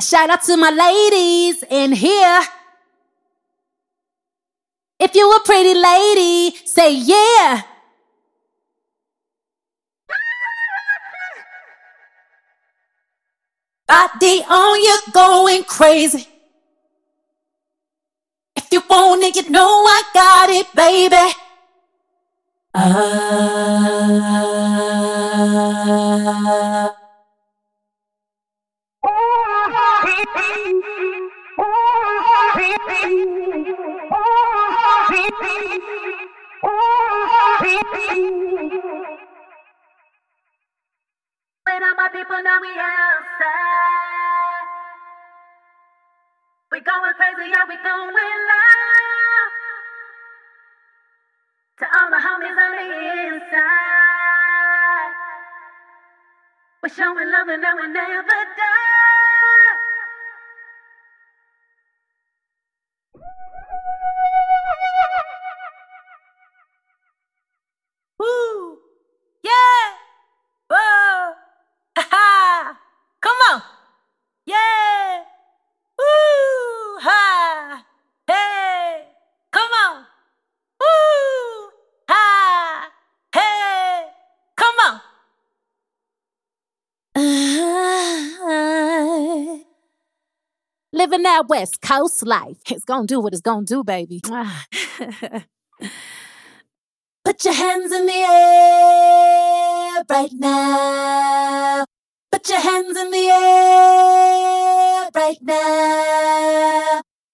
Shout out to my ladies in here. If you a pretty lady, say yeah. Body on you going crazy. If you want it, you know I got it, baby. Ah. When all my people know we outside, we going crazy, yeah, we going live. To all the homies on the inside, we're showing love and now we never die. Yeah! Woo! Ha! Hey! Come on! Woo! Ha! Hey! Come on! Living that West Coast life. It's gonna do what it's gonna do, baby. Put your hands in the air right now. Put your hands in the air.